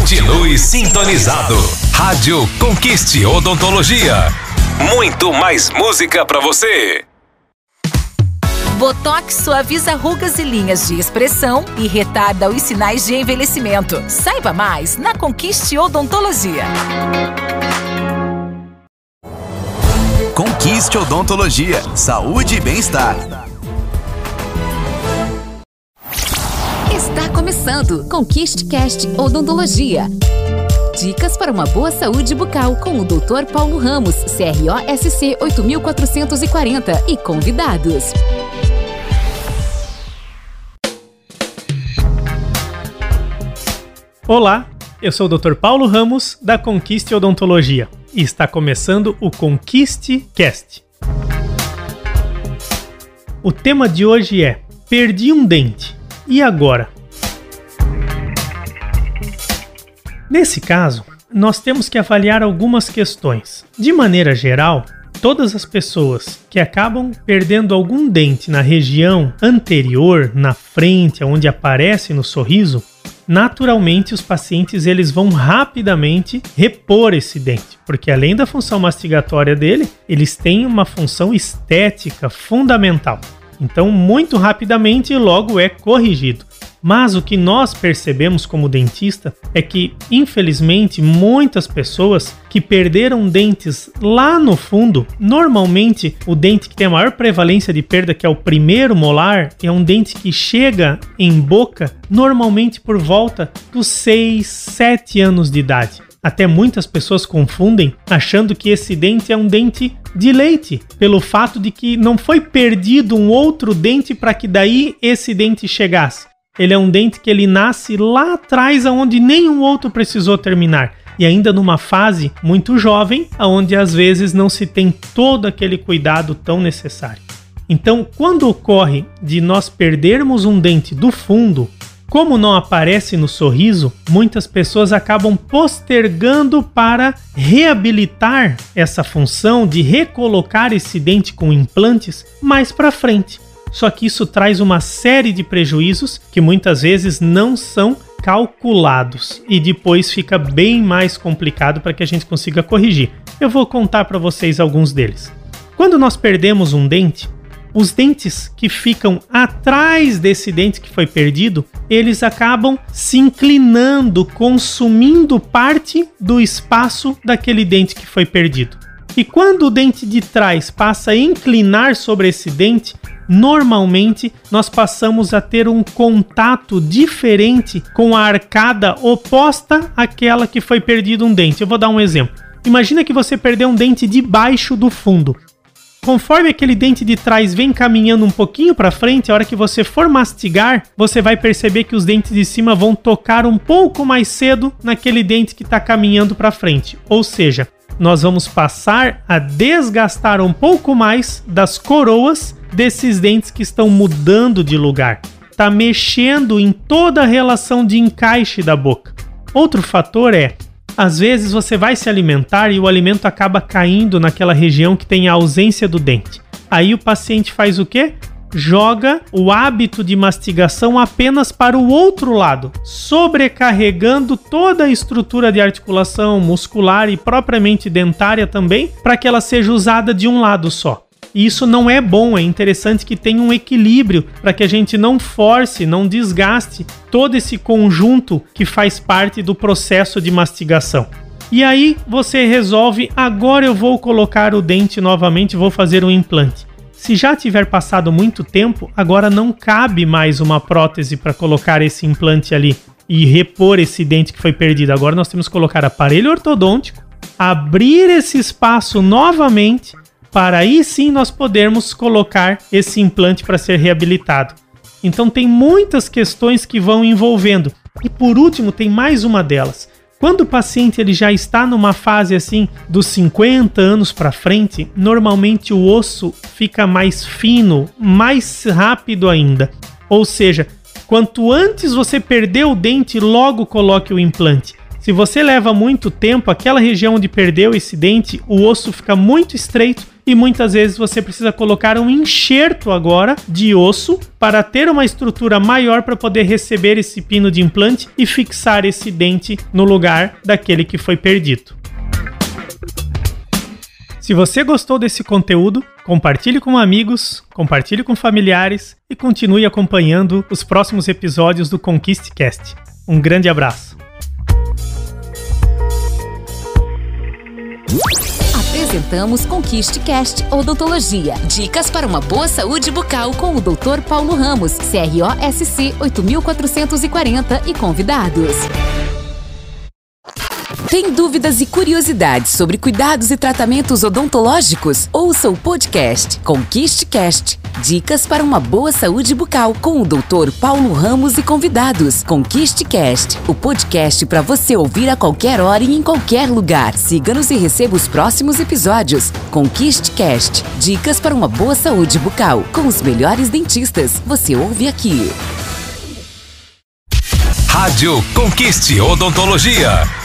Continue sintonizado. Rádio Conquiste Odontologia. Muito mais música para você. Botox suaviza rugas e linhas de expressão e retarda os sinais de envelhecimento. Saiba mais na Conquiste Odontologia. Conquiste Odontologia. Saúde e bem-estar. Começando Conquiste Cast Odontologia. Dicas para uma boa saúde bucal com o Dr. Paulo Ramos, CROSC 8440 e convidados. Olá, eu sou o Dr. Paulo Ramos da Conquiste Odontologia e está começando o Conquiste Cast. O tema de hoje é: Perdi um dente. E agora? Nesse caso, nós temos que avaliar algumas questões. De maneira geral, todas as pessoas que acabam perdendo algum dente na região anterior, na frente, onde aparece no sorriso, naturalmente os pacientes eles vão rapidamente repor esse dente, porque além da função mastigatória dele, eles têm uma função estética fundamental. Então, muito rapidamente logo é corrigido. Mas o que nós percebemos como dentista é que, infelizmente, muitas pessoas que perderam dentes lá no fundo, normalmente o dente que tem a maior prevalência de perda, que é o primeiro molar, é um dente que chega em boca normalmente por volta dos 6, 7 anos de idade. Até muitas pessoas confundem achando que esse dente é um dente de leite, pelo fato de que não foi perdido um outro dente para que daí esse dente chegasse. Ele é um dente que ele nasce lá atrás, aonde nenhum outro precisou terminar. E ainda numa fase muito jovem, aonde às vezes não se tem todo aquele cuidado tão necessário. Então, quando ocorre de nós perdermos um dente do fundo, como não aparece no sorriso, muitas pessoas acabam postergando para reabilitar essa função de recolocar esse dente com implantes mais para frente. Só que isso traz uma série de prejuízos que muitas vezes não são calculados e depois fica bem mais complicado para que a gente consiga corrigir. Eu vou contar para vocês alguns deles. Quando nós perdemos um dente, os dentes que ficam atrás desse dente que foi perdido, eles acabam se inclinando, consumindo parte do espaço daquele dente que foi perdido. E quando o dente de trás passa a inclinar sobre esse dente, normalmente nós passamos a ter um contato diferente com a arcada oposta àquela que foi perdido um dente. Eu vou dar um exemplo. Imagina que você perdeu um dente debaixo do fundo. Conforme aquele dente de trás vem caminhando um pouquinho para frente, a hora que você for mastigar, você vai perceber que os dentes de cima vão tocar um pouco mais cedo naquele dente que está caminhando para frente. Ou seja, nós vamos passar a desgastar um pouco mais das coroas desses dentes que estão mudando de lugar. Está mexendo em toda a relação de encaixe da boca. Outro fator é, às vezes você vai se alimentar e o alimento acaba caindo naquela região que tem a ausência do dente. Aí o paciente faz o quê? Joga o hábito de mastigação apenas para o outro lado, sobrecarregando toda a estrutura de articulação muscular e propriamente dentária também, para que ela seja usada de um lado só. E isso não é bom, é interessante que tenha um equilíbrio para que a gente não force, não desgaste todo esse conjunto que faz parte do processo de mastigação. E aí você resolve, agora eu vou colocar o dente novamente, vou fazer um implante. Se já tiver passado muito tempo, agora não cabe mais uma prótese para colocar esse implante ali e repor esse dente que foi perdido. Agora nós temos que colocar aparelho ortodôntico, abrir esse espaço novamente para aí sim nós podermos colocar esse implante para ser reabilitado. Então tem muitas questões que vão envolvendo. E por último, tem mais uma delas. Quando o paciente ele já está numa fase assim dos 50 anos para frente, normalmente o osso fica mais fino, mais rápido ainda. Ou seja, quanto antes você perder o dente, logo coloque o implante. Se você leva muito tempo, aquela região onde perdeu esse dente, o osso fica muito estreito e muitas vezes você precisa colocar um enxerto agora de osso para ter uma estrutura maior para poder receber esse pino de implante e fixar esse dente no lugar daquele que foi perdido. Se você gostou desse conteúdo, compartilhe com amigos, compartilhe com familiares e continue acompanhando os próximos episódios do Conquiste Cast. Um grande abraço. Apresentamos Conquiste Cast Odontologia. Dicas para uma boa saúde bucal com o Dr. Paulo Ramos, CROSC 8440 e convidados. Tem dúvidas e curiosidades sobre cuidados e tratamentos odontológicos? Ouça o podcast Conquiste Cast. Dicas para uma boa saúde bucal com o Dr. Paulo Ramos e convidados. Conquiste Cast, o podcast para você ouvir a qualquer hora e em qualquer lugar. Siga-nos e receba os próximos episódios. Conquiste Cast, dicas para uma boa saúde bucal com os melhores dentistas. Você ouve aqui. Rádio Conquiste Odontologia.